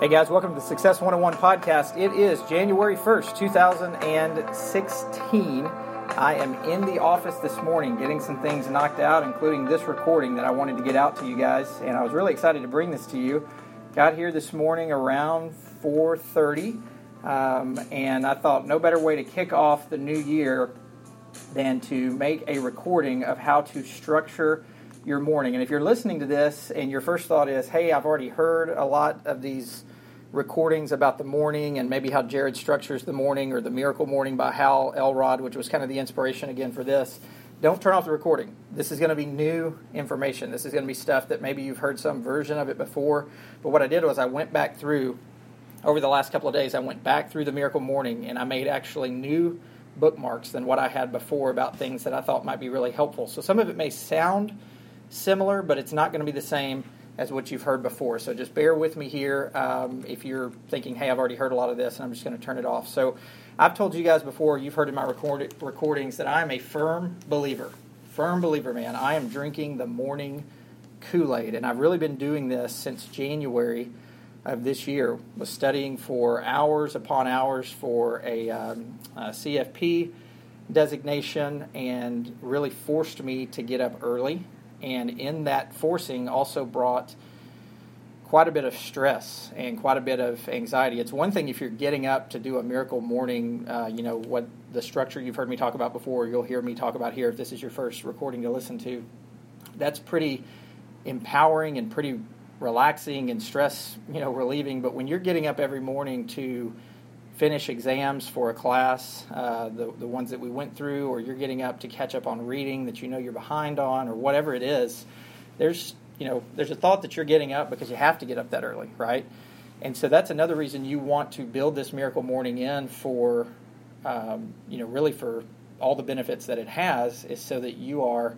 Hey guys, welcome to the Success 101 podcast. It is January 1st, 2016. I am in the office this morning getting some things knocked out, including this recording that I wanted to get out to you guys, and I was really excited to bring this to you. Got here this morning around 4:30, um, and I thought no better way to kick off the new year than to make a recording of how to structure your morning. And if you're listening to this and your first thought is, hey, I've already heard a lot of these recordings about the morning and maybe how Jared structures the morning or the Miracle Morning by Hal Elrod, which was kind of the inspiration again for this. Don't turn off the recording. This is going to be new information. This is going to be stuff that maybe you've heard some version of it before. But what I did was I went back through, over the last couple of days, I went back through the Miracle Morning and I made actually new bookmarks than what I had before about things that I thought might be really helpful. So some of it may sound similar, but it's not going to be the same as what you've heard before. So just bear with me here um, if you're thinking, hey, I've already heard a lot of this and I'm just going to turn it off. So I've told you guys before, you've heard in my record- recordings that I'm a firm believer. Firm believer, man. I am drinking the morning Kool Aid, and I've really been doing this since January of this year. Was studying for hours upon hours for a, um, a CFP designation, and really forced me to get up early and in that forcing also brought quite a bit of stress and quite a bit of anxiety. It's one thing if you're getting up to do a miracle morning, uh, you know, what the structure you've heard me talk about before, you'll hear me talk about here if this is your first recording to listen to. That's pretty empowering and pretty relaxing and stress, you know, relieving. But when you're getting up every morning to finish exams for a class, uh, the, the ones that we went through, or you're getting up to catch up on reading that you know you're behind on, or whatever it is, there's you know there's a thought that you're getting up because you have to get up that early, right? And so that's another reason you want to build this miracle morning in for, um, you know, really for all the benefits that it has, is so that you are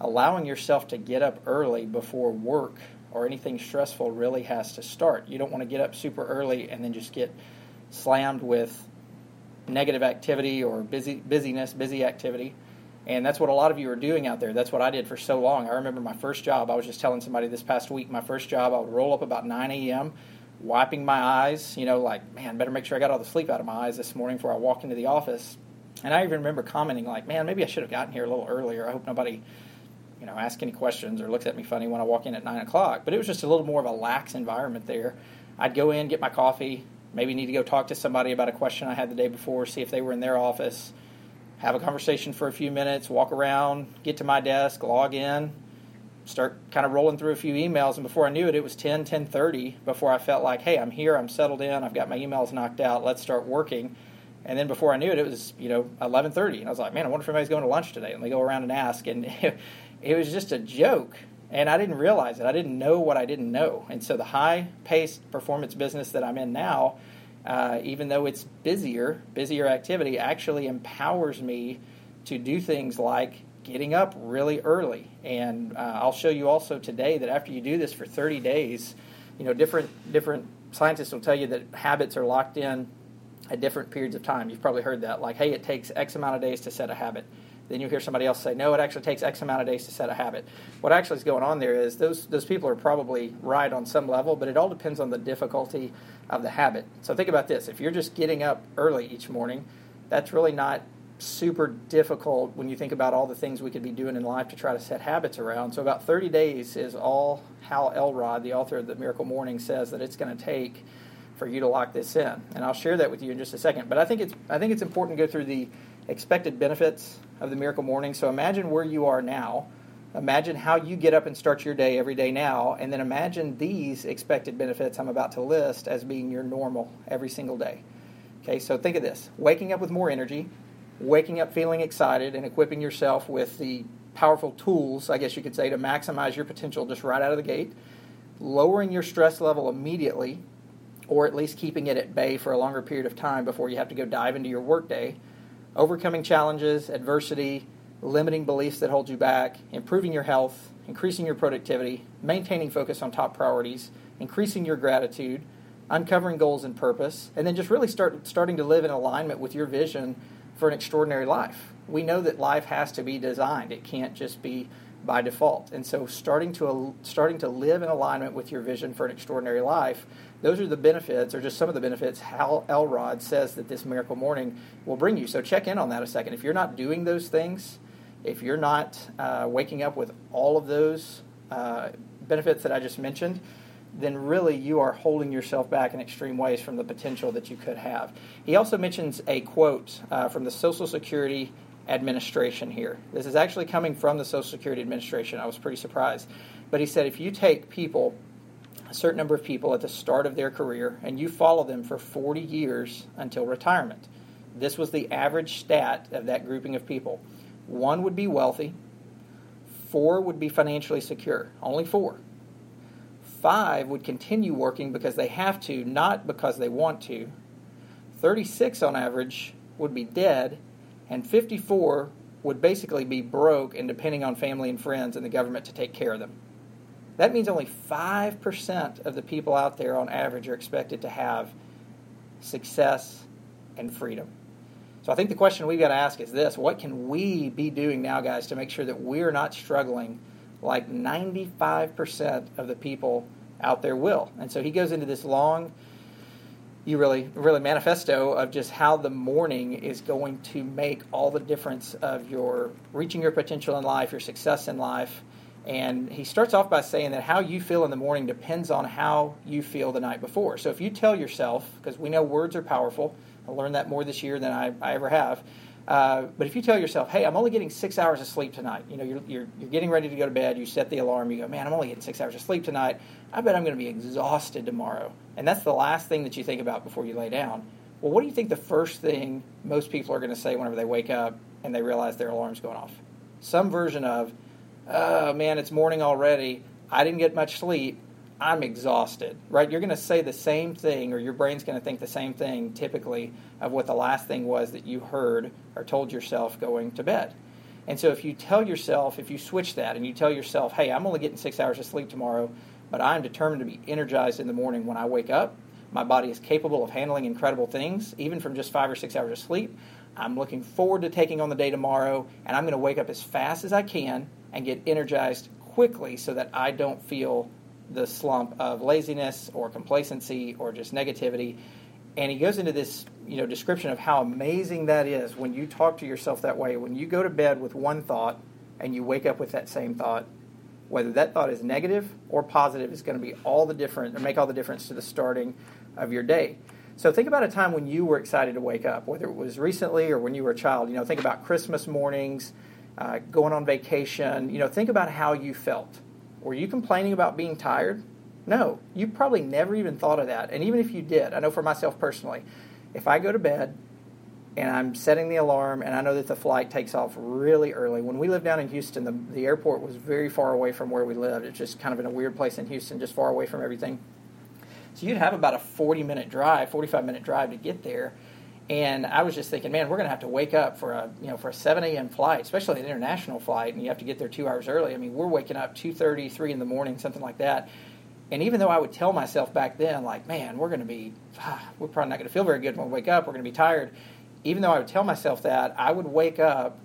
allowing yourself to get up early before work or anything stressful really has to start. You don't want to get up super early and then just get slammed with negative activity or busy busyness, busy activity. And that's what a lot of you are doing out there. That's what I did for so long. I remember my first job. I was just telling somebody this past week. My first job, I would roll up about 9 a.m., wiping my eyes. You know, like man, better make sure I got all the sleep out of my eyes this morning before I walk into the office. And I even remember commenting like, man, maybe I should have gotten here a little earlier. I hope nobody, you know, asks any questions or looks at me funny when I walk in at nine o'clock. But it was just a little more of a lax environment there. I'd go in, get my coffee, maybe need to go talk to somebody about a question I had the day before, see if they were in their office, have a conversation for a few minutes, walk around, get to my desk, log in, start kind of rolling through a few emails and before I knew it it was 10 10:30 before I felt like, "Hey, I'm here, I'm settled in, I've got my emails knocked out, let's start working." And then before I knew it, it was you know 11:30, and I was like, "Man, I wonder if anybody's going to lunch today." And they go around and ask, and it was just a joke and I didn't realize it. I didn't know what I didn't know. And so the high paced performance business that I'm in now, uh, even though it's busier, busier activity, actually empowers me to do things like getting up really early. And uh, I'll show you also today that after you do this for 30 days, you know, different different scientists will tell you that habits are locked in at different periods of time. You've probably heard that, like, hey, it takes X amount of days to set a habit then you hear somebody else say, no, it actually takes X amount of days to set a habit. What actually is going on there is those, those people are probably right on some level, but it all depends on the difficulty of the habit. So think about this if you're just getting up early each morning, that's really not super difficult when you think about all the things we could be doing in life to try to set habits around. So about 30 days is all Hal Elrod, the author of the Miracle Morning, says that it's going to take for you to lock this in. And I'll share that with you in just a second. But I think it's I think it's important to go through the expected benefits of the miracle morning. So imagine where you are now. Imagine how you get up and start your day every day now, and then imagine these expected benefits I'm about to list as being your normal every single day. Okay, so think of this waking up with more energy, waking up feeling excited, and equipping yourself with the powerful tools, I guess you could say, to maximize your potential just right out of the gate, lowering your stress level immediately, or at least keeping it at bay for a longer period of time before you have to go dive into your workday overcoming challenges, adversity, limiting beliefs that hold you back, improving your health, increasing your productivity, maintaining focus on top priorities, increasing your gratitude, uncovering goals and purpose, and then just really start starting to live in alignment with your vision for an extraordinary life. We know that life has to be designed. It can't just be by default. And so starting to starting to live in alignment with your vision for an extraordinary life, those are the benefits, or just some of the benefits Hal Elrod says that this miracle morning will bring you. So check in on that a second. If you're not doing those things, if you're not uh, waking up with all of those uh, benefits that I just mentioned, then really you are holding yourself back in extreme ways from the potential that you could have. He also mentions a quote uh, from the Social Security Administration here. This is actually coming from the Social Security Administration. I was pretty surprised. But he said if you take people, a certain number of people at the start of their career, and you follow them for 40 years until retirement, this was the average stat of that grouping of people. One would be wealthy, four would be financially secure, only four. Five would continue working because they have to, not because they want to. 36 on average would be dead, and 54 would basically be broke and depending on family and friends and the government to take care of them. That means only 5% of the people out there on average are expected to have success and freedom. So I think the question we've got to ask is this what can we be doing now, guys, to make sure that we're not struggling like 95% of the people out there will? And so he goes into this long you really really manifesto of just how the morning is going to make all the difference of your reaching your potential in life, your success in life. And he starts off by saying that how you feel in the morning depends on how you feel the night before. So if you tell yourself, because we know words are powerful, I learned that more this year than I, I ever have. Uh, but if you tell yourself, hey, I'm only getting six hours of sleep tonight, you know, you're, you're, you're getting ready to go to bed, you set the alarm, you go, man, I'm only getting six hours of sleep tonight. I bet I'm going to be exhausted tomorrow. And that's the last thing that you think about before you lay down. Well, what do you think the first thing most people are going to say whenever they wake up and they realize their alarm's going off? Some version of, oh man, it's morning already. I didn't get much sleep. I'm exhausted, right? You're going to say the same thing, or your brain's going to think the same thing typically of what the last thing was that you heard or told yourself going to bed. And so if you tell yourself, if you switch that and you tell yourself, hey, I'm only getting six hours of sleep tomorrow, but I'm determined to be energized in the morning when I wake up. My body is capable of handling incredible things, even from just five or six hours of sleep. I'm looking forward to taking on the day tomorrow, and I'm going to wake up as fast as I can and get energized quickly so that I don't feel the slump of laziness or complacency or just negativity. And he goes into this, you know, description of how amazing that is when you talk to yourself that way. When you go to bed with one thought and you wake up with that same thought, whether that thought is negative or positive is going to be all the different or make all the difference to the starting of your day. So think about a time when you were excited to wake up, whether it was recently or when you were a child. You know, think about Christmas mornings, uh, going on vacation. You know, think about how you felt. Were you complaining about being tired? No, you probably never even thought of that. And even if you did, I know for myself personally, if I go to bed and I'm setting the alarm and I know that the flight takes off really early, when we lived down in Houston, the, the airport was very far away from where we lived. It's just kind of in a weird place in Houston, just far away from everything. So you'd have about a 40 minute drive, 45 minute drive to get there. And I was just thinking, man, we're going to have to wake up for a you know for a 7 a.m. flight, especially an international flight, and you have to get there two hours early. I mean, we're waking up 2:30, 3 in the morning, something like that. And even though I would tell myself back then, like, man, we're going to be, ah, we're probably not going to feel very good when we wake up. We're going to be tired. Even though I would tell myself that, I would wake up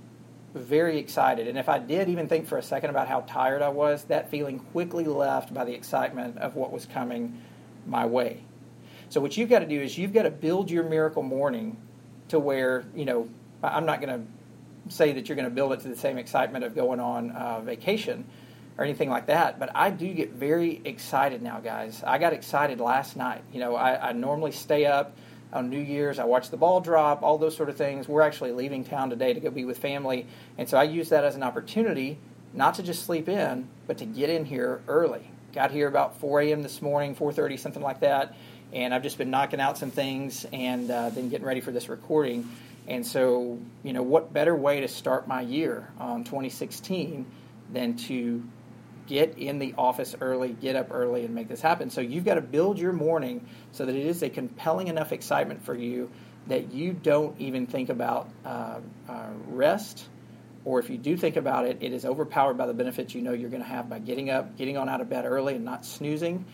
very excited. And if I did even think for a second about how tired I was, that feeling quickly left by the excitement of what was coming my way. So what you've got to do is you've got to build your miracle morning to where you know I'm not going to say that you're going to build it to the same excitement of going on uh, vacation or anything like that. But I do get very excited now, guys. I got excited last night. You know, I, I normally stay up on New Year's. I watch the ball drop, all those sort of things. We're actually leaving town today to go be with family, and so I use that as an opportunity not to just sleep in, but to get in here early. Got here about 4 a.m. this morning, 4:30, something like that and I've just been knocking out some things and uh, then getting ready for this recording. And so, you know, what better way to start my year on 2016 than to get in the office early, get up early, and make this happen? So you've got to build your morning so that it is a compelling enough excitement for you that you don't even think about uh, uh, rest. Or if you do think about it, it is overpowered by the benefits you know you're going to have by getting up, getting on out of bed early, and not snoozing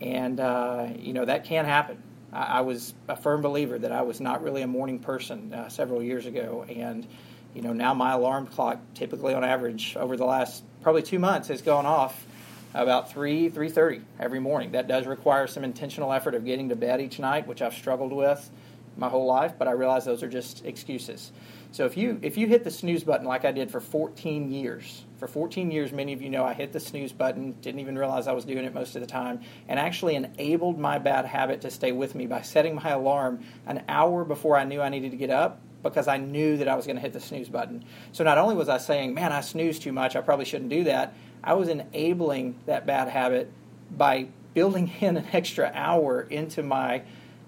and uh, you know that can happen. I, I, was a firm believer that I was not really a morning person uh, several years ago, and you know now my alarm clock, typically on average over the last probably two months has gone off about 3 3.30 every morning. That does require some intentional effort of getting to bed each night which i've struggled with my whole life but i realize those are just excuses. So if you if you hit the snooze button like i did for 14 years for 14 years many of you know i hit the snooze button didn't even realize i was doing it most of the time and actually enabled my bad habit to stay with me by setting my alarm an hour before i knew i needed to get up because I knew that I was going to hit the snooze button. So not only was I saying, man, I snooze too much, I probably shouldn't do that, I was enabling that bad habit by building in an extra hour into my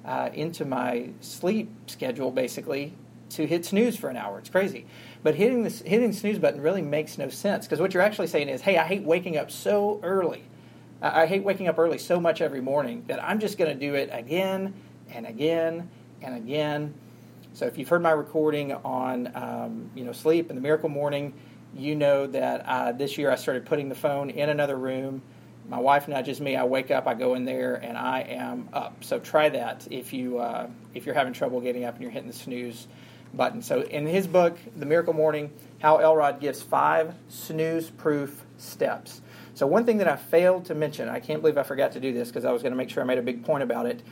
uh, into my sleep schedule, basically, to hit snooze for an hour. It's crazy. But hitting the hitting snooze button really makes no sense because what you're actually saying is, hey, I hate waking up so early. I, I hate waking up early so much every morning that I'm just going to do it again and again and again so if you've heard my recording on um, you know sleep and the miracle morning, you know that uh, this year I started putting the phone in another room. My wife nudges me. I wake up. I go in there, and I am up. So try that if you uh, if you're having trouble getting up and you're hitting the snooze button. So in his book, The Miracle Morning, Hal Elrod gives five snooze-proof steps. So one thing that I failed to mention, I can't believe I forgot to do this because I was going to make sure I made a big point about it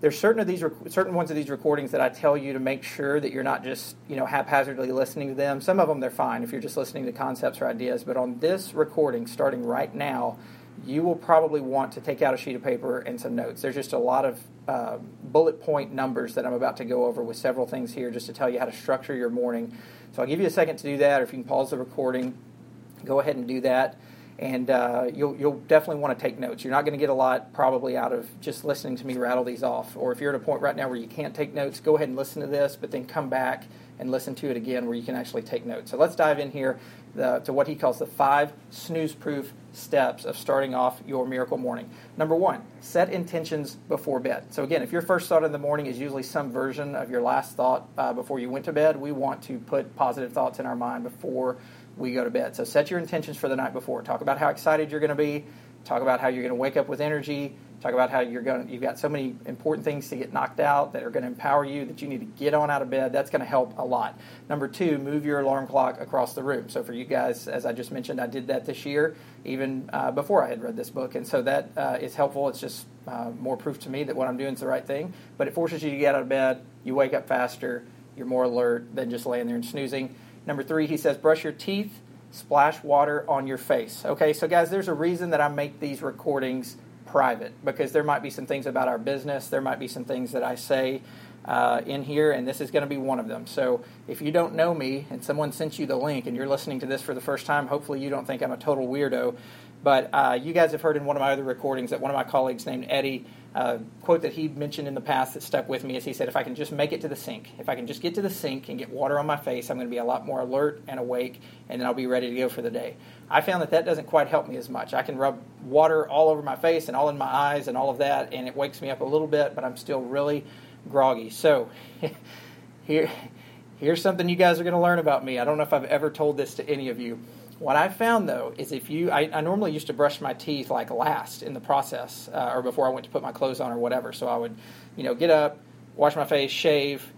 there's certain of these certain ones of these recordings that I tell you to make sure that you're not just you know haphazardly listening to them. Some of them they're fine if you're just listening to concepts or ideas, but on this recording, starting right now, you will probably want to take out a sheet of paper and some notes. There's just a lot of uh, bullet point numbers that I'm about to go over with several things here just to tell you how to structure your morning. So I'll give you a second to do that, or if you can pause the recording, go ahead and do that and uh, you'll, you'll definitely want to take notes. You're not going to get a lot probably out of just listening to me rattle these off. Or if you're at a point right now where you can't take notes, go ahead and listen to this, but then come back and listen to it again where you can actually take notes. So let's dive in here the, to what he calls the five snooze proof steps of starting off your miracle morning. Number one, set intentions before bed. So, again, if your first thought in the morning is usually some version of your last thought uh, before you went to bed, we want to put positive thoughts in our mind before we go to bed. So set your intentions for the night before. Talk about how excited you're going to be. Talk about how you're going to wake up with energy. Talk about how you're going. You've got so many important things to get knocked out that are going to empower you that you need to get on out of bed. That's going to help a lot. Number two, move your alarm clock across the room. So for you guys, as I just mentioned, I did that this year, even uh, before I had read this book, and so that uh, is helpful. It's just uh, more proof to me that what I'm doing is the right thing. But it forces you to get out of bed. You wake up faster. You're more alert than just laying there and snoozing. Number three, he says, brush your teeth, splash water on your face. Okay, so guys, there's a reason that I make these recordings private because there might be some things about our business, there might be some things that I say uh, in here, and this is going to be one of them. So if you don't know me and someone sent you the link and you're listening to this for the first time, hopefully you don't think I'm a total weirdo. But uh, you guys have heard in one of my other recordings that one of my colleagues named Eddie uh, quote that he mentioned in the past that stuck with me is he said, If I can just make it to the sink, if I can just get to the sink and get water on my face, I'm going to be a lot more alert and awake, and then I'll be ready to go for the day. I found that that doesn't quite help me as much. I can rub water all over my face and all in my eyes and all of that, and it wakes me up a little bit, but I'm still really groggy. So, here, here's something you guys are going to learn about me. I don't know if I've ever told this to any of you. What I found though is if you, I, I, normally used to brush my teeth like last in the process, uh, or before I went to put my clothes on or whatever. So I would, you know, get up, wash my face, shave,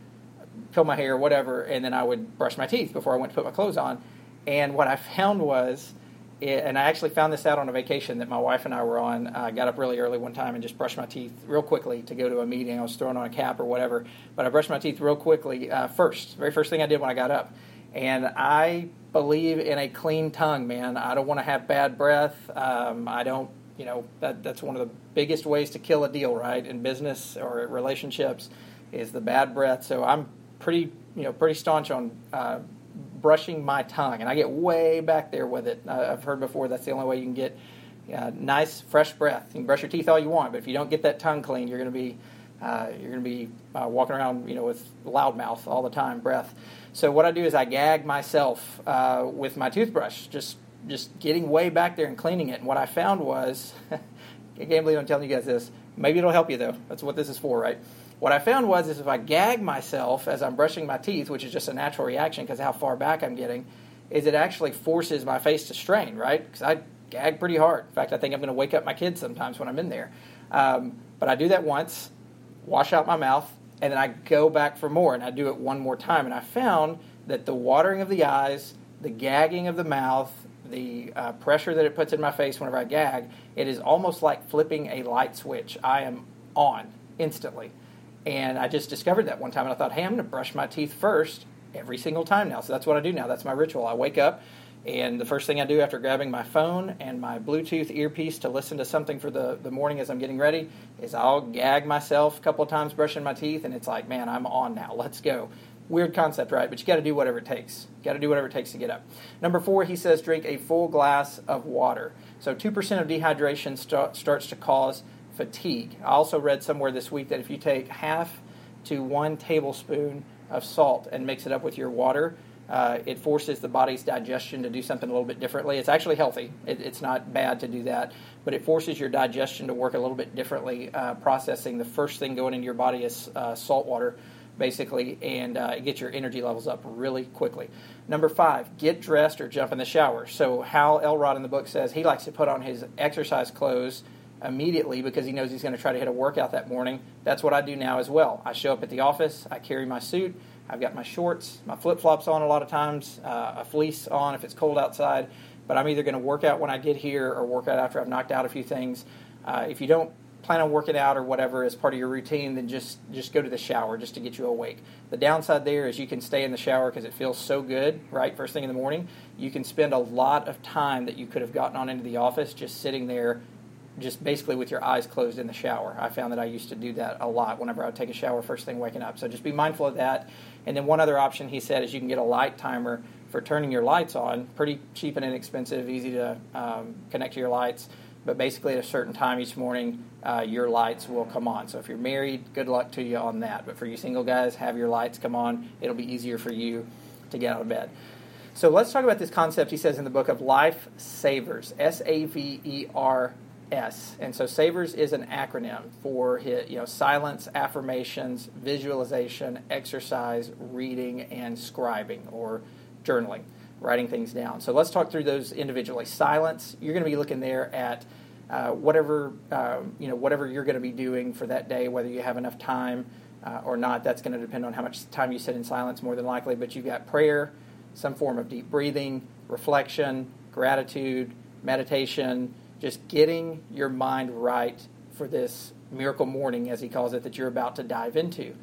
comb my hair, whatever, and then I would brush my teeth before I went to put my clothes on. And what I found was, it, and I actually found this out on a vacation that my wife and I were on. I got up really early one time and just brushed my teeth real quickly to go to a meeting. I was throwing on a cap or whatever, but I brushed my teeth real quickly uh, first, very first thing I did when I got up. And I believe in a clean tongue, man. I don't want to have bad breath. Um, I don't, you know, that, that's one of the biggest ways to kill a deal, right? In business or relationships is the bad breath. So I'm pretty, you know, pretty staunch on uh, brushing my tongue, and I get way back there with it. Uh, I've heard before that's the only way you can get uh, nice, fresh breath. You can brush your teeth all you want, but if you don't get that tongue clean, you're going to be uh, you're going to be uh, walking around, you know, with loud mouth all the time, breath. So what I do is I gag myself uh, with my toothbrush, just just getting way back there and cleaning it. And what I found was, I can't believe I'm telling you guys this. Maybe it'll help you though. That's what this is for, right? What I found was is if I gag myself as I'm brushing my teeth, which is just a natural reaction because how far back I'm getting, is it actually forces my face to strain, right? Because I gag pretty hard. In fact, I think I'm going to wake up my kids sometimes when I'm in there. Um, but I do that once, wash out my mouth, and then I go back for more and I do it one more time. And I found that the watering of the eyes, the gagging of the mouth, the uh, pressure that it puts in my face whenever I gag, it is almost like flipping a light switch. I am on instantly. And I just discovered that one time, and I thought, hey, I'm going to brush my teeth first every single time now. So that's what I do now. That's my ritual. I wake up, and the first thing I do after grabbing my phone and my Bluetooth earpiece to listen to something for the, the morning as I'm getting ready is I'll gag myself a couple of times brushing my teeth, and it's like, man, I'm on now. Let's go. Weird concept, right? But you got to do whatever it takes. Got to do whatever it takes to get up. Number four, he says, drink a full glass of water. So 2% of dehydration st- starts to cause fatigue. I also read somewhere this week that if you take half to one tablespoon of salt and mix it up with your water, uh, it forces the body's digestion to do something a little bit differently. It's actually healthy. It, it's not bad to do that, but it forces your digestion to work a little bit differently. Uh, processing the first thing going into your body is uh, salt water, basically, and uh, it gets your energy levels up really quickly. Number five, get dressed or jump in the shower. So Hal Elrod in the book says he likes to put on his exercise clothes immediately because he knows he's going to try to hit a workout that morning. That's what I do now as well. I show up at the office, I carry my suit, I've got my shorts, my flip flops on a lot of times, uh, a fleece on if it's cold outside. But I'm either going to work out when I get here or work out after I've knocked out a few things. Uh, if you don't plan on working out or whatever as part of your routine, then just just go to the shower just to get you awake. The downside there is you can stay in the shower because it feels so good, right? First thing in the morning, you can spend a lot of time that you could have gotten on into the office just sitting there just basically with your eyes closed in the shower. I found that I used to do that a lot whenever I would take a shower first thing waking up. So just be mindful of that. And then one other option he said is you can get a light timer for turning your lights on. Pretty cheap and inexpensive, easy to um, connect to your lights. But basically, at a certain time each morning, uh, your lights will come on. So if you're married, good luck to you on that. But for you single guys, have your lights come on. It'll be easier for you to get out of bed. So let's talk about this concept he says in the book of life savers. S A V E R S. And so SAVERS is an acronym for his, you know silence, affirmations, visualization, exercise, reading, and scribing or journaling, writing things down. So let's talk through those individually. Silence, you're going to be looking there at uh, whatever um, you know whatever you're going to be doing for that day, whether you have enough time uh, or not. That's going to depend on how much time you sit in silence, more than likely. But you've got prayer, some form of deep breathing, reflection, gratitude, meditation just getting your mind right for this miracle morning, as he calls it, that you're about to dive into.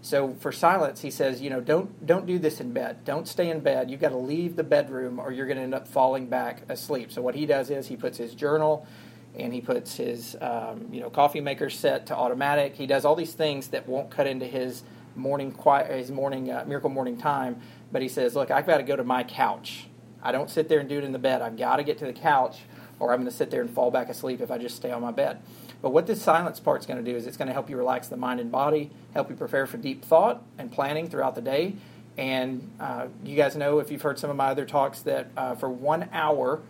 So for silence, he says, you know, don't don't do this in bed. Don't stay in bed. You've got to leave the bedroom, or you're going to end up falling back asleep. So what he does is he puts his journal, and he puts his um, you know coffee maker set to automatic. He does all these things that won't cut into his morning quiet, his morning uh, miracle morning time. But he says, look, I've got to go to my couch. I don't sit there and do it in the bed. I've got to get to the couch or I'm going to sit there and fall back asleep if I just stay on my bed. But what this silence part is going to do is it's going to help you relax the mind and body, help you prepare for deep thought and planning throughout the day. And uh, you guys know, if you've heard some of my other talks, that uh, for one hour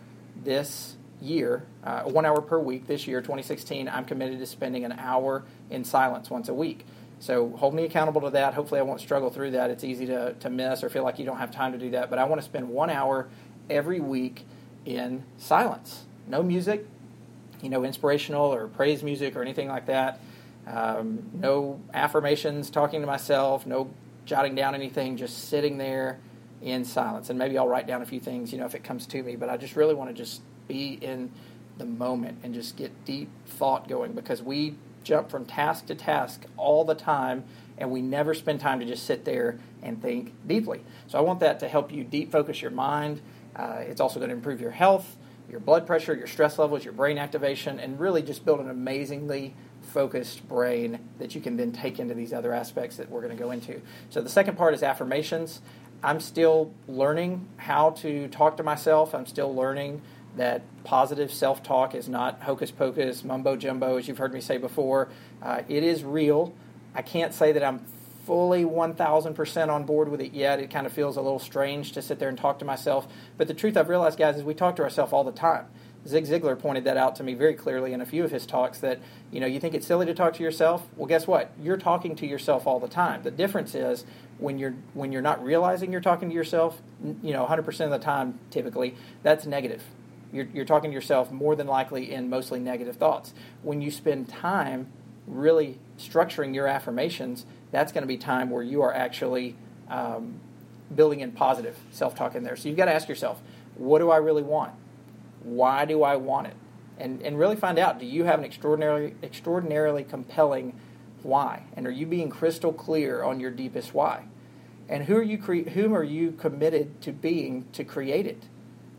this year, uh, one hour per week this year, 2016, I'm committed to spending an hour in silence once a week. So hold me accountable to that. Hopefully, I won't struggle through that. It's easy to, to miss or feel like you don't have time to do that. But I want to spend one hour every week in silence no music, you know, inspirational or praise music or anything like that. Um, no affirmations, talking to myself, no jotting down anything, just sitting there in silence. And maybe I'll write down a few things, you know, if it comes to me. But I just really want to just be in the moment and just get deep thought going because we jump from task to task all the time and we never spend time to just sit there and think deeply. So I want that to help you deep focus your mind. Uh, it's also going to improve your health your blood pressure, your stress levels, your brain activation, and really just build an amazingly focused brain that you can then take into these other aspects that we're going to go into. So the second part is affirmations. I'm still learning how to talk to myself. I'm still learning that positive self talk is not hocus pocus, mumbo jumbo, as you've heard me say before. Uh, it is real. I can't say that I'm fully 1000% on board with it yet. It kind of feels a little strange to sit there and talk to myself. But the truth I've realized, guys, is we talk to ourselves all the time. Zig Ziglar pointed that out to me very clearly in a few of his talks that, you know, you think it's silly to talk to yourself? Well, guess what? You're talking to yourself all the time. The difference is when you're when you're not realizing you're talking to yourself, you know, 100% of the time typically, that's negative. You're, you're talking to yourself more than likely in mostly negative thoughts. When you spend time really structuring your affirmations, that's going to be time where you are actually um, building in positive self talk in there. So you've got to ask yourself, what do I really want? Why do I want it? And, and really find out do you have an extraordinarily, extraordinarily compelling why? And are you being crystal clear on your deepest why? And who are you cre- whom are you committed to being to create it?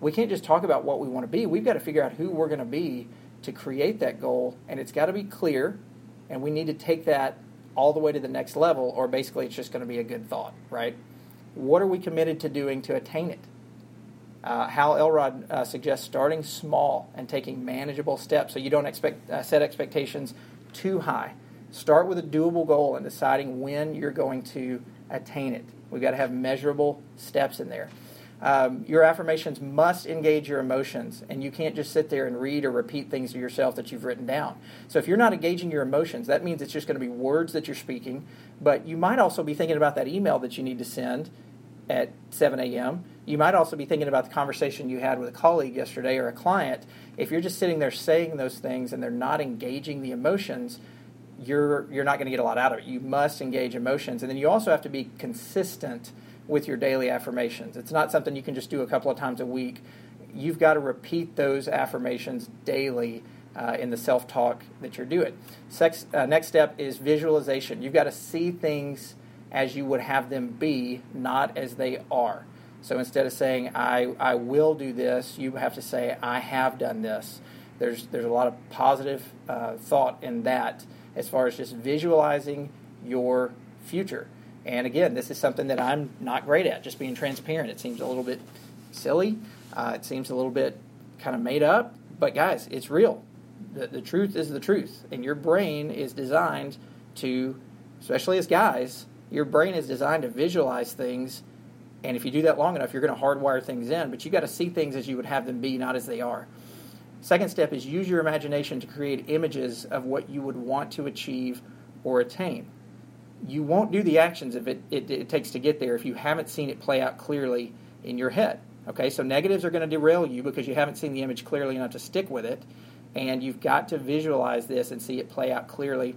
We can't just talk about what we want to be. We've got to figure out who we're going to be to create that goal, and it's got to be clear. And we need to take that all the way to the next level, or basically it's just going to be a good thought, right? What are we committed to doing to attain it? Uh, Hal Elrod uh, suggests starting small and taking manageable steps so you don't expect uh, set expectations too high. Start with a doable goal and deciding when you're going to attain it. We've got to have measurable steps in there. Um, your affirmations must engage your emotions, and you can't just sit there and read or repeat things to yourself that you've written down. So, if you're not engaging your emotions, that means it's just going to be words that you're speaking, but you might also be thinking about that email that you need to send at 7 a.m. You might also be thinking about the conversation you had with a colleague yesterday or a client. If you're just sitting there saying those things and they're not engaging the emotions, you're you're not going to get a lot out of it. You must engage emotions, and then you also have to be consistent with your daily affirmations. It's not something you can just do a couple of times a week. You've got to repeat those affirmations daily uh, in the self talk that you're doing. Sex, uh, next step is visualization. You've got to see things as you would have them be, not as they are. So instead of saying, I, I will do this, you have to say, I have done this. There's, there's a lot of positive uh, thought in that as far as just visualizing your future. And again, this is something that I'm not great at, just being transparent. It seems a little bit silly, uh, it seems a little bit kind of made up, but guys, it's real. The, the truth is the truth. And your brain is designed to, especially as guys, your brain is designed to visualize things. And if you do that long enough, you're going to hardwire things in. But you got to see things as you would have them be, not as they are. Second step is use your imagination to create images of what you would want to achieve or attain. You won't do the actions if it, it, it takes to get there if you haven't seen it play out clearly in your head. Okay, so negatives are going to derail you because you haven't seen the image clearly enough to stick with it, and you've got to visualize this and see it play out clearly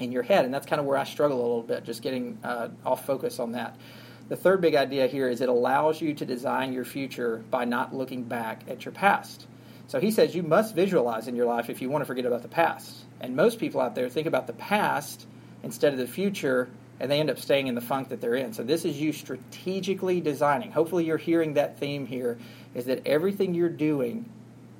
in your head. And that's kind of where I struggle a little bit, just getting uh, off focus on that. The third big idea here is it allows you to design your future by not looking back at your past. So he says you must visualize in your life if you want to forget about the past. And most people out there think about the past instead of the future, and they end up staying in the funk that they're in. So this is you strategically designing. Hopefully, you're hearing that theme here is that everything you're doing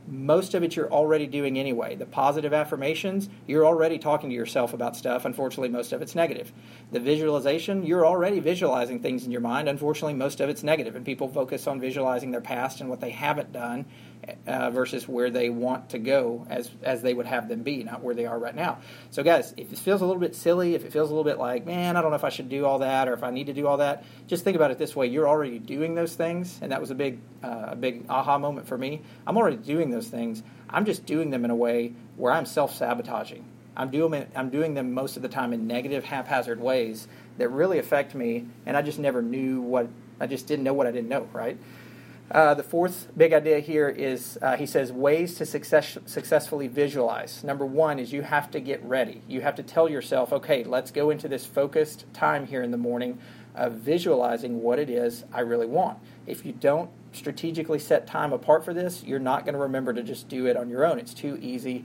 most of it you're already doing anyway. The positive affirmations, you're already talking to yourself about stuff. Unfortunately, most of it's negative. The visualization, you're already visualizing things in your mind. Unfortunately, most of it's negative. And people focus on visualizing their past and what they haven't done uh, versus where they want to go as, as they would have them be, not where they are right now. So, guys, if it feels a little bit silly, if it feels a little bit like, man, I don't know if I should do all that or if I need to do all that, just think about it this way. You're already doing those things. And that was a big, uh, a big aha moment for me. I'm already doing those things. I'm just doing them in a way where I'm self sabotaging. I'm doing, I'm doing them most of the time in negative, haphazard ways that really affect me, and I just never knew what, I just didn't know what I didn't know, right? Uh, the fourth big idea here is uh, he says ways to success, successfully visualize. Number one is you have to get ready. You have to tell yourself, okay, let's go into this focused time here in the morning of visualizing what it is I really want. If you don't strategically set time apart for this, you're not going to remember to just do it on your own. It's too easy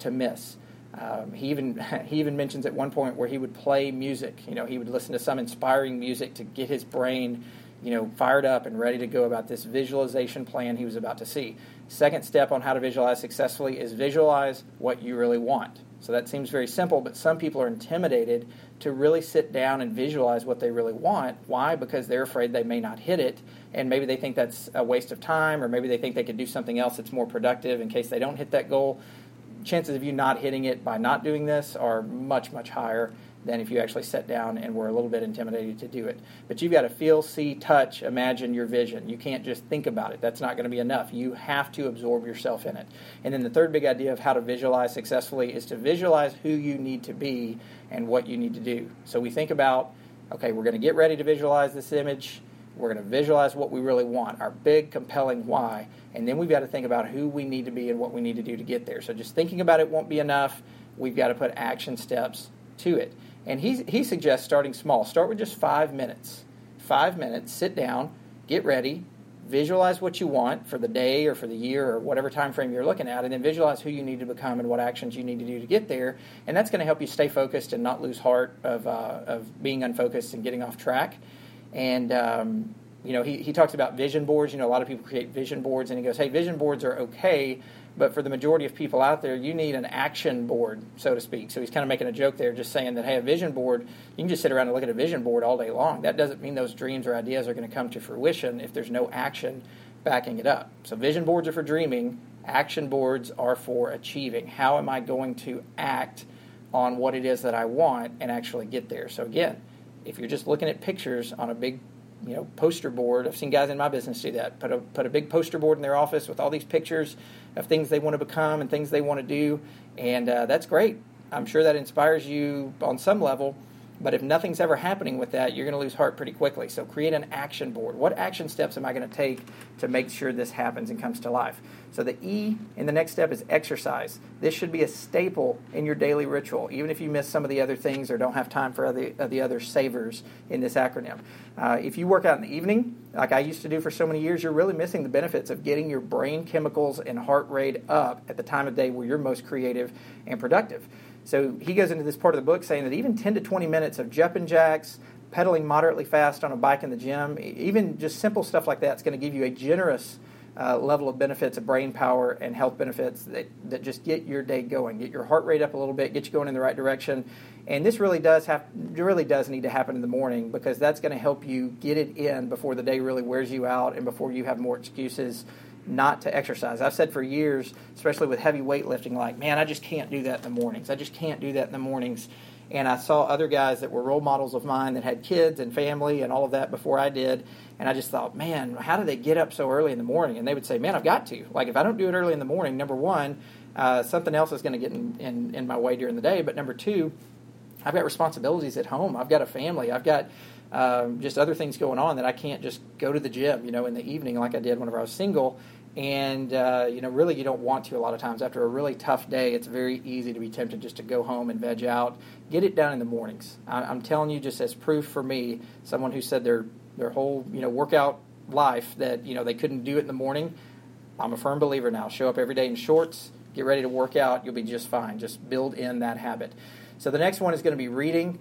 to miss. Um, he even he even mentions at one point where he would play music. You know, he would listen to some inspiring music to get his brain, you know, fired up and ready to go about this visualization plan he was about to see. Second step on how to visualize successfully is visualize what you really want. So that seems very simple, but some people are intimidated to really sit down and visualize what they really want. Why? Because they're afraid they may not hit it, and maybe they think that's a waste of time, or maybe they think they could do something else that's more productive in case they don't hit that goal. Chances of you not hitting it by not doing this are much, much higher than if you actually sat down and were a little bit intimidated to do it. But you've got to feel, see, touch, imagine your vision. You can't just think about it. That's not going to be enough. You have to absorb yourself in it. And then the third big idea of how to visualize successfully is to visualize who you need to be and what you need to do. So we think about, okay, we're going to get ready to visualize this image. We're going to visualize what we really want, our big, compelling why. And then we've got to think about who we need to be and what we need to do to get there. So just thinking about it won't be enough. We've got to put action steps to it. And he, he suggests starting small. Start with just five minutes. Five minutes, sit down, get ready, visualize what you want for the day or for the year or whatever time frame you're looking at and then visualize who you need to become and what actions you need to do to get there. And that's going to help you stay focused and not lose heart of, uh, of being unfocused and getting off track. And um, you know he, he talks about vision boards. You know a lot of people create vision boards and he goes hey vision boards are okay but for the majority of people out there, you need an action board, so to speak. So he's kind of making a joke there, just saying that, hey, a vision board, you can just sit around and look at a vision board all day long. That doesn't mean those dreams or ideas are going to come to fruition if there's no action backing it up. So vision boards are for dreaming, action boards are for achieving. How am I going to act on what it is that I want and actually get there? So again, if you're just looking at pictures on a big you know poster board. I've seen guys in my business do that. Put a put a big poster board in their office with all these pictures of things they want to become and things they want to do, and uh, that's great. I'm sure that inspires you on some level. But if nothing's ever happening with that, you're going to lose heart pretty quickly. So create an action board. What action steps am I going to take to make sure this happens and comes to life? So the E in the next step is exercise. This should be a staple in your daily ritual, even if you miss some of the other things or don't have time for other, uh, the other savers in this acronym. Uh, if you work out in the evening, like I used to do for so many years, you're really missing the benefits of getting your brain chemicals and heart rate up at the time of day where you're most creative and productive. So he goes into this part of the book saying that even 10 to 20 minutes of jumping jacks, pedaling moderately fast on a bike in the gym, even just simple stuff like that is going to give you a generous uh, level of benefits of brain power and health benefits that, that just get your day going, get your heart rate up a little bit, get you going in the right direction. And this really does have really does need to happen in the morning because that's going to help you get it in before the day really wears you out and before you have more excuses not to exercise. I've said for years, especially with heavy weightlifting, like, man, I just can't do that in the mornings. I just can't do that in the mornings. And I saw other guys that were role models of mine that had kids and family and all of that before I did. And I just thought, man, how do they get up so early in the morning? And they would say, man, I've got to. Like, if I don't do it early in the morning, number one, uh, something else is going to get in, in, in my way during the day. But number two, I've got responsibilities at home. I've got a family. I've got um, just other things going on that I can't just go to the gym, you know, in the evening like I did whenever I was single and uh, you know really you don't want to a lot of times. After a really tough day it's very easy to be tempted just to go home and veg out. Get it done in the mornings. I, am telling you just as proof for me someone who said their their whole you know workout life that you know they couldn't do it in the morning i'm a firm believer now. Show up every day in shorts get ready to work out you'll be just fine. Just build in that habit. So the next one is going to be reading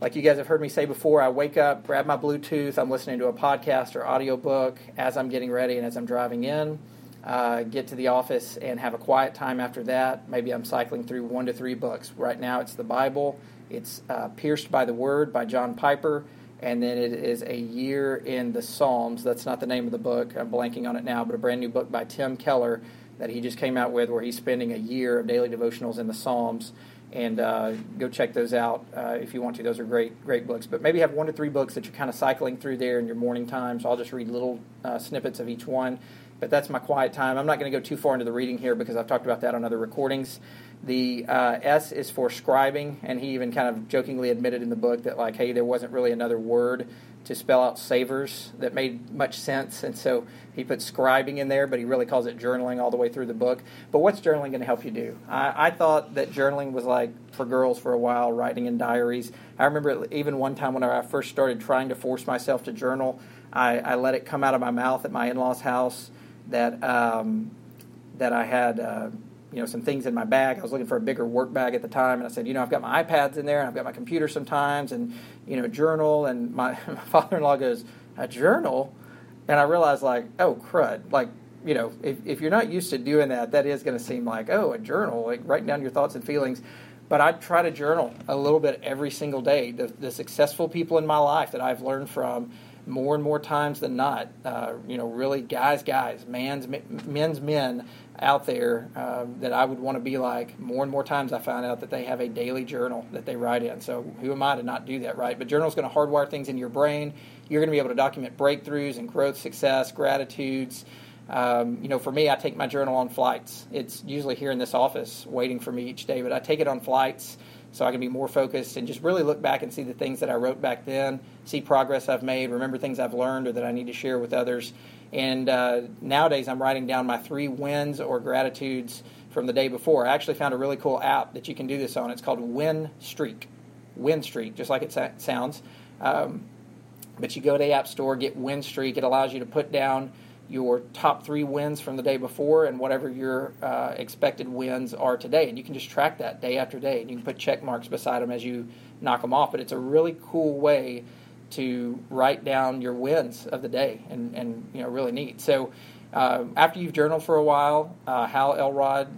like you guys have heard me say before, I wake up, grab my Bluetooth, I'm listening to a podcast or audiobook as I'm getting ready and as I'm driving in. Uh, get to the office and have a quiet time after that. Maybe I'm cycling through one to three books. Right now, it's the Bible. It's uh, Pierced by the Word by John Piper, and then it is A Year in the Psalms. That's not the name of the book. I'm blanking on it now, but a brand new book by Tim Keller that he just came out with, where he's spending a year of daily devotionals in the Psalms and uh, go check those out uh, if you want to. Those are great, great books. But maybe have one to three books that you're kind of cycling through there in your morning time. So I'll just read little uh, snippets of each one. But that's my quiet time. I'm not going to go too far into the reading here because I've talked about that on other recordings. The uh, S is for scribing, and he even kind of jokingly admitted in the book that, like, hey, there wasn't really another word to spell out savers that made much sense, and so he put scribing in there, but he really calls it journaling all the way through the book. But what's journaling going to help you do? I, I thought that journaling was like for girls for a while, writing in diaries. I remember even one time when I first started trying to force myself to journal, I, I let it come out of my mouth at my in-laws' house that um, that I had. Uh, you know some things in my bag. I was looking for a bigger work bag at the time, and I said, you know, I've got my iPads in there, and I've got my computer sometimes, and you know, journal. And my, my father-in-law goes, a journal, and I realized like, oh crud, like you know, if, if you're not used to doing that, that is going to seem like, oh, a journal, like writing down your thoughts and feelings. But I try to journal a little bit every single day. The, the successful people in my life that I've learned from more and more times than not, uh, you know, really guys, guys, man's, men's men out there uh, that I would want to be like. More and more times I find out that they have a daily journal that they write in. So who am I to not do that, right? But journal is going to hardwire things in your brain. You're going to be able to document breakthroughs and growth, success, gratitudes. Um, you know, for me, I take my journal on flights. It's usually here in this office waiting for me each day, but I take it on flights so I can be more focused and just really look back and see the things that I wrote back then, see progress I've made, remember things I've learned or that I need to share with others. And uh, nowadays, I'm writing down my three wins or gratitudes from the day before. I actually found a really cool app that you can do this on. It's called Win Streak. Win Streak, just like it sounds. Um, but you go to the App Store, get Win Streak. It allows you to put down your top three wins from the day before and whatever your uh, expected wins are today. And you can just track that day after day. And you can put check marks beside them as you knock them off. But it's a really cool way to write down your wins of the day and, and you know, really neat. So uh, after you've journaled for a while, uh, Hal Elrod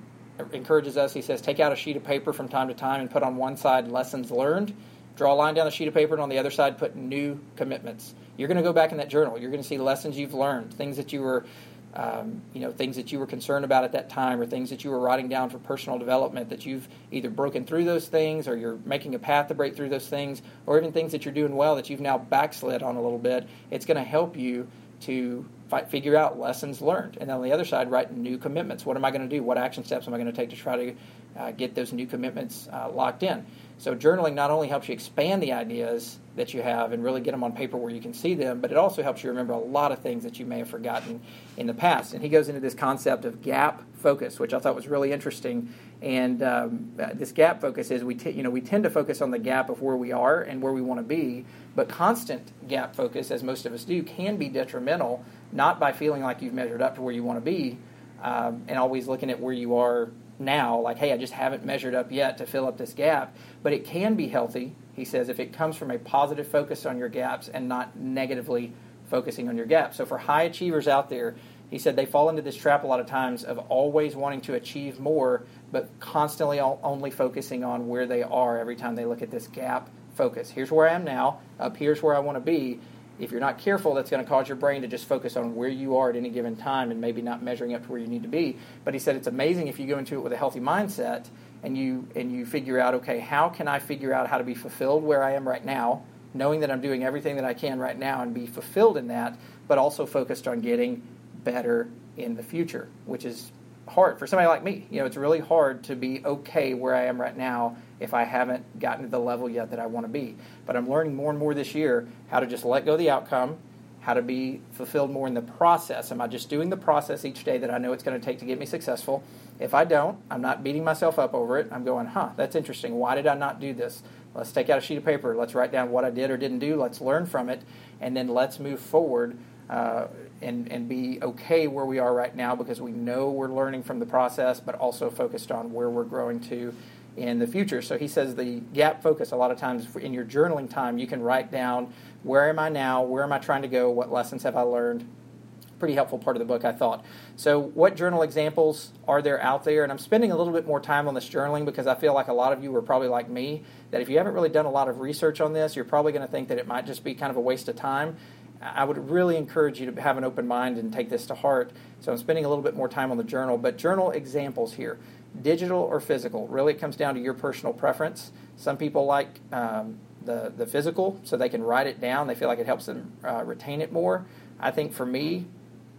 encourages us. He says, take out a sheet of paper from time to time and put on one side lessons learned. Draw a line down the sheet of paper, and on the other side, put new commitments. You're going to go back in that journal. You're going to see lessons you've learned, things that you were, um, you know, things that you were concerned about at that time, or things that you were writing down for personal development. That you've either broken through those things, or you're making a path to break through those things, or even things that you're doing well that you've now backslid on a little bit. It's going to help you to figure out lessons learned. And then on the other side, write new commitments. What am I going to do? What action steps am I going to take to try to uh, get those new commitments uh, locked in? So journaling not only helps you expand the ideas that you have and really get them on paper where you can see them, but it also helps you remember a lot of things that you may have forgotten in the past. And he goes into this concept of gap focus, which I thought was really interesting. And um, uh, this gap focus is we t- you know we tend to focus on the gap of where we are and where we want to be, but constant gap focus, as most of us do, can be detrimental. Not by feeling like you've measured up to where you want to be, um, and always looking at where you are now, like, hey, I just haven't measured up yet to fill up this gap. But it can be healthy, he says, if it comes from a positive focus on your gaps and not negatively focusing on your gaps. So for high achievers out there, he said they fall into this trap a lot of times of always wanting to achieve more, but constantly only focusing on where they are every time they look at this gap focus. Here's where I am now, up here's where I want to be if you're not careful, that's going to cause your brain to just focus on where you are at any given time and maybe not measuring up to where you need to be. But he said it's amazing if you go into it with a healthy mindset and you and you figure out, okay, how can I figure out how to be fulfilled where I am right now, knowing that I'm doing everything that I can right now and be fulfilled in that, but also focused on getting better in the future, which is hard for somebody like me. You know, it's really hard to be okay where I am right now if I haven't gotten to the level yet that I want to be. But I'm learning more and more this year how to just let go of the outcome, how to be fulfilled more in the process. Am I just doing the process each day that I know it's going to take to get me successful? If I don't, I'm not beating myself up over it. I'm going, huh, that's interesting. Why did I not do this? Let's take out a sheet of paper. Let's write down what I did or didn't do. Let's learn from it. And then let's move forward uh, and, and be okay where we are right now because we know we're learning from the process, but also focused on where we're growing to in the future. So he says the gap focus, a lot of times in your journaling time, you can write down where am I now, where am I trying to go, what lessons have I learned. Pretty helpful part of the book, I thought. So, what journal examples are there out there? And I'm spending a little bit more time on this journaling because I feel like a lot of you are probably like me, that if you haven't really done a lot of research on this, you're probably going to think that it might just be kind of a waste of time. I would really encourage you to have an open mind and take this to heart. So I'm spending a little bit more time on the journal, but journal examples here digital or physical. Really, it comes down to your personal preference. Some people like um, the, the physical, so they can write it down. They feel like it helps them uh, retain it more. I think for me,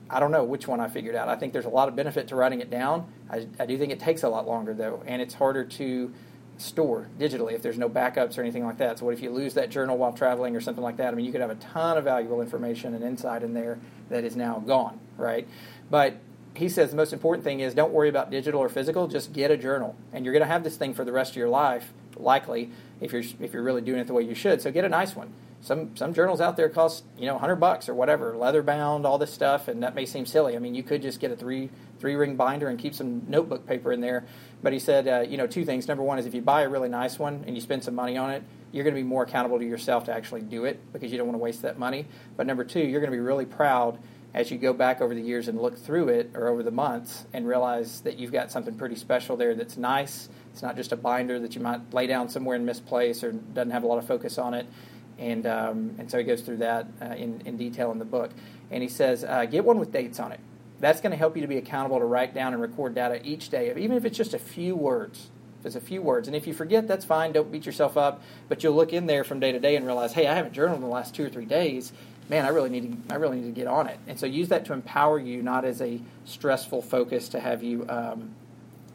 I don't know which one I figured out. I think there's a lot of benefit to writing it down. I, I do think it takes a lot longer, though, and it's harder to store digitally if there's no backups or anything like that. So, what if you lose that journal while traveling or something like that? I mean, you could have a ton of valuable information and insight in there that is now gone, right? But he says the most important thing is don't worry about digital or physical, just get a journal. And you're going to have this thing for the rest of your life, likely, if you're, if you're really doing it the way you should. So, get a nice one. Some, some journals out there cost you know 100 bucks or whatever leather bound all this stuff and that may seem silly i mean you could just get a three three ring binder and keep some notebook paper in there but he said, uh, you know, two things. Number one is if you buy a really nice one and you spend some money on it, you're going to be more accountable to yourself to actually do it because you don't want to waste that money. But number two, you're going to be really proud as you go back over the years and look through it or over the months and realize that you've got something pretty special there that's nice. It's not just a binder that you might lay down somewhere and misplace or doesn't have a lot of focus on it. And, um, and so he goes through that uh, in, in detail in the book. And he says, uh, get one with dates on it that's going to help you to be accountable to write down and record data each day, even if it's just a few words. If it's a few words. And if you forget, that's fine. Don't beat yourself up. But you'll look in there from day to day and realize, hey, I haven't journaled in the last two or three days. Man, I really need to. I really need to get on it. And so use that to empower you, not as a stressful focus to have you, um,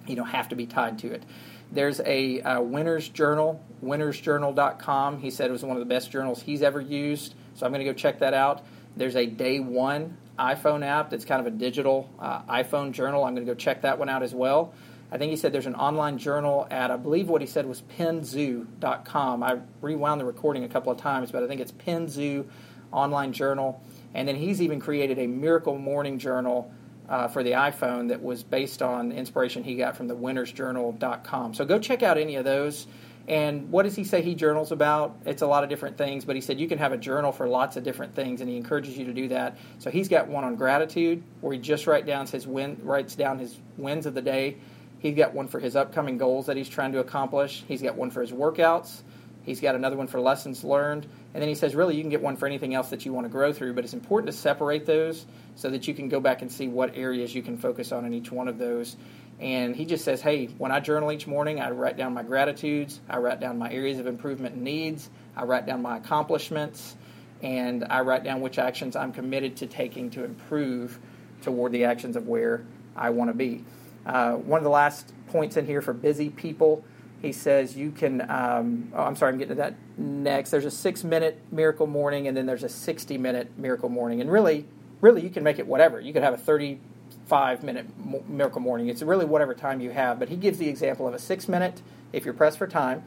you know, have to be tied to it. There's a uh, winner's journal, winnersjournal.com. He said it was one of the best journals he's ever used. So I'm going to go check that out. There's a day one iPhone app that's kind of a digital uh, iPhone journal. I'm going to go check that one out as well. I think he said there's an online journal at, I believe what he said was penzu.com. I rewound the recording a couple of times, but I think it's Penzu online journal. And then he's even created a miracle morning journal uh, for the iPhone that was based on inspiration he got from the winnersjournal.com. So go check out any of those. And what does he say he journals about? It's a lot of different things, but he said you can have a journal for lots of different things, and he encourages you to do that. So he's got one on gratitude, where he just write down his win, writes down his wins of the day. He's got one for his upcoming goals that he's trying to accomplish. He's got one for his workouts. He's got another one for lessons learned. And then he says, really, you can get one for anything else that you want to grow through, but it's important to separate those so that you can go back and see what areas you can focus on in each one of those. And he just says, hey, when I journal each morning, I write down my gratitudes, I write down my areas of improvement and needs, I write down my accomplishments, and I write down which actions I'm committed to taking to improve toward the actions of where I want to be. Uh, one of the last points in here for busy people he says you can um, oh, i'm sorry i'm getting to that next there's a six minute miracle morning and then there's a 60 minute miracle morning and really really you can make it whatever you could have a 35 minute miracle morning it's really whatever time you have but he gives the example of a six minute if you're pressed for time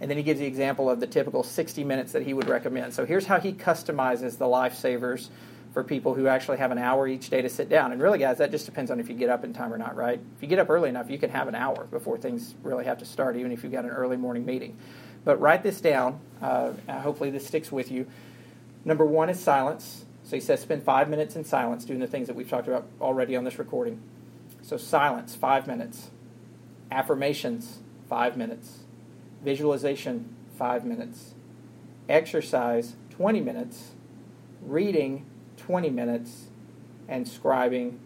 and then he gives the example of the typical 60 minutes that he would recommend so here's how he customizes the lifesavers for people who actually have an hour each day to sit down. And really, guys, that just depends on if you get up in time or not, right? If you get up early enough, you can have an hour before things really have to start, even if you've got an early morning meeting. But write this down. Uh, hopefully, this sticks with you. Number one is silence. So he says spend five minutes in silence doing the things that we've talked about already on this recording. So, silence, five minutes. Affirmations, five minutes. Visualization, five minutes. Exercise, 20 minutes. Reading, 20 minutes and scribing,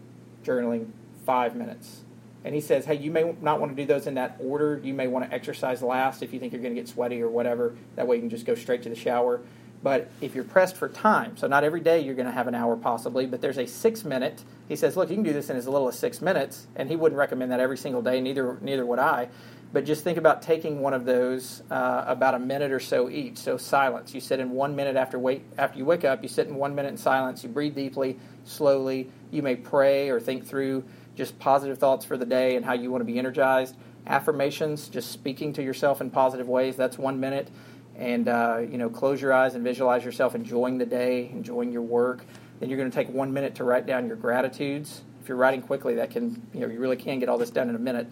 journaling, five minutes. And he says, hey, you may not want to do those in that order. You may want to exercise last if you think you're going to get sweaty or whatever. That way you can just go straight to the shower. But if you're pressed for time, so not every day you're going to have an hour possibly, but there's a six minute. He says, look, you can do this in as little as six minutes, and he wouldn't recommend that every single day. Neither neither would I. But just think about taking one of those uh, about a minute or so each. So silence. You sit in one minute after wait after you wake up. You sit in one minute in silence. You breathe deeply, slowly. You may pray or think through just positive thoughts for the day and how you want to be energized. Affirmations, just speaking to yourself in positive ways. That's one minute. And uh, you know, close your eyes and visualize yourself enjoying the day, enjoying your work. Then you're going to take one minute to write down your gratitudes. If you're writing quickly, that can you know you really can get all this done in a minute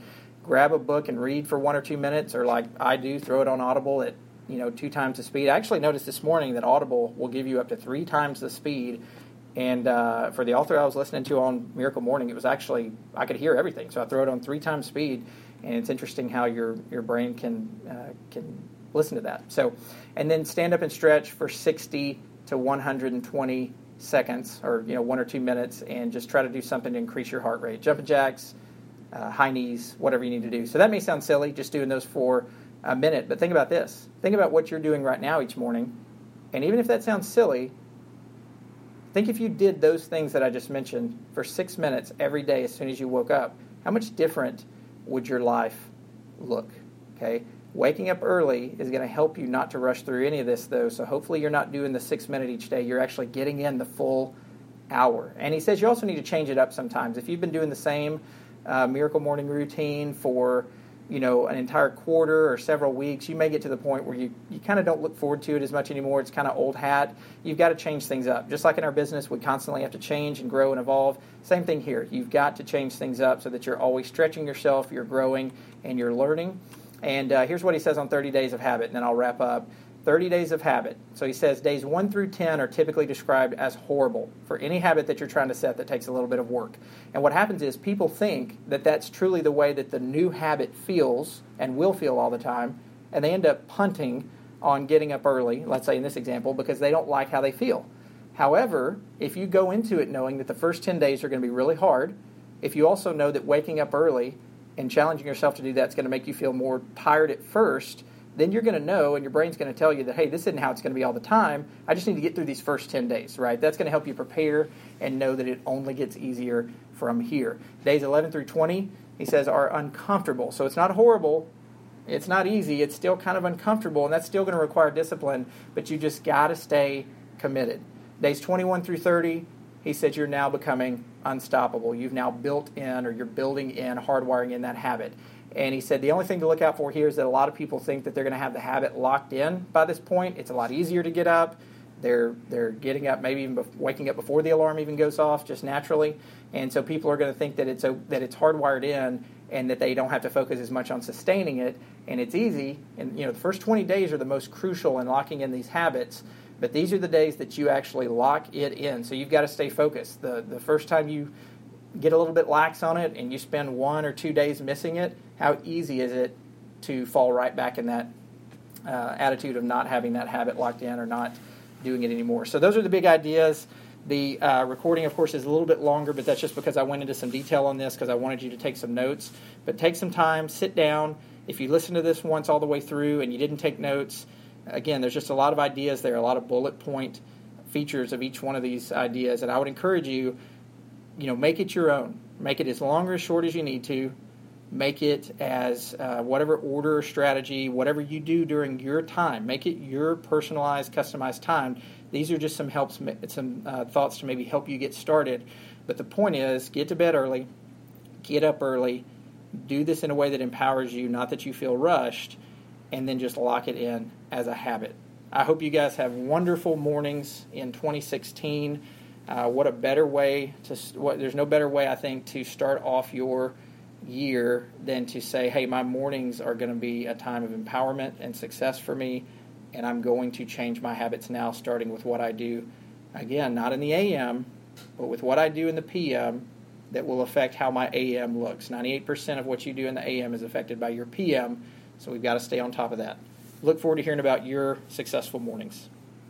grab a book and read for one or two minutes, or like I do, throw it on Audible at you know two times the speed. I actually noticed this morning that Audible will give you up to three times the speed. And uh, for the author I was listening to on Miracle Morning, it was actually I could hear everything, so I throw it on three times speed, and it's interesting how your your brain can uh, can listen to that. So, and then stand up and stretch for 60 to 120 seconds, or you know one or two minutes, and just try to do something to increase your heart rate. Jumping jacks, uh, high knees, whatever you need to do. So that may sound silly, just doing those for a minute, but think about this. Think about what you're doing right now each morning. And even if that sounds silly, think if you did those things that I just mentioned for six minutes every day as soon as you woke up, how much different would your life look? Okay? Waking up early is going to help you not to rush through any of this, though. So hopefully you're not doing the six minute each day. You're actually getting in the full hour. And he says you also need to change it up sometimes. If you've been doing the same uh, miracle morning routine for you know an entire quarter or several weeks you may get to the point where you, you kind of don't look forward to it as much anymore. It's kind of old hat. You've got to change things up. Just like in our business we constantly have to change and grow and evolve. Same thing here. You've got to change things up so that you're always stretching yourself you're growing and you're learning. And uh, here's what he says on 30 days of habit and then i'll wrap up 30 days of habit. So he says days 1 through 10 are typically described as horrible for any habit that you're trying to set that takes a little bit of work. And what happens is people think that that's truly the way that the new habit feels and will feel all the time, and they end up punting on getting up early, let's say in this example, because they don't like how they feel. However, if you go into it knowing that the first 10 days are going to be really hard, if you also know that waking up early and challenging yourself to do that is going to make you feel more tired at first, then you're going to know and your brain's going to tell you that, hey, this isn't how it's going to be all the time. I just need to get through these first 10 days, right? That's going to help you prepare and know that it only gets easier from here. Days 11 through 20, he says, are uncomfortable. So it's not horrible. It's not easy. It's still kind of uncomfortable, and that's still going to require discipline, but you just got to stay committed. Days 21 through 30, he said you're now becoming unstoppable. You've now built in or you're building in, hardwiring in that habit. And he said the only thing to look out for here is that a lot of people think that they're going to have the habit locked in by this point. It's a lot easier to get up. They're they're getting up, maybe even waking up before the alarm even goes off, just naturally. And so people are going to think that it's a, that it's hardwired in, and that they don't have to focus as much on sustaining it. And it's easy. And you know, the first 20 days are the most crucial in locking in these habits. But these are the days that you actually lock it in. So you've got to stay focused. The the first time you get a little bit lax on it and you spend one or two days missing it, how easy is it to fall right back in that uh, attitude of not having that habit locked in or not doing it anymore? So, those are the big ideas. The uh, recording, of course, is a little bit longer, but that's just because I went into some detail on this because I wanted you to take some notes. But take some time, sit down. If you listen to this once all the way through and you didn't take notes, again, there's just a lot of ideas there, a lot of bullet point features of each one of these ideas. And I would encourage you you know, make it your own. Make it as long or as short as you need to. Make it as uh, whatever order or strategy, whatever you do during your time. Make it your personalized, customized time. These are just some helps, some uh, thoughts to maybe help you get started. But the point is, get to bed early, get up early, do this in a way that empowers you, not that you feel rushed, and then just lock it in as a habit. I hope you guys have wonderful mornings in 2016. Uh, what a better way to what there's no better way I think to start off your year than to say, hey, my mornings are going to be a time of empowerment and success for me, and I'm going to change my habits now, starting with what I do. Again, not in the AM, but with what I do in the PM that will affect how my AM looks. 98% of what you do in the AM is affected by your PM, so we've got to stay on top of that. Look forward to hearing about your successful mornings.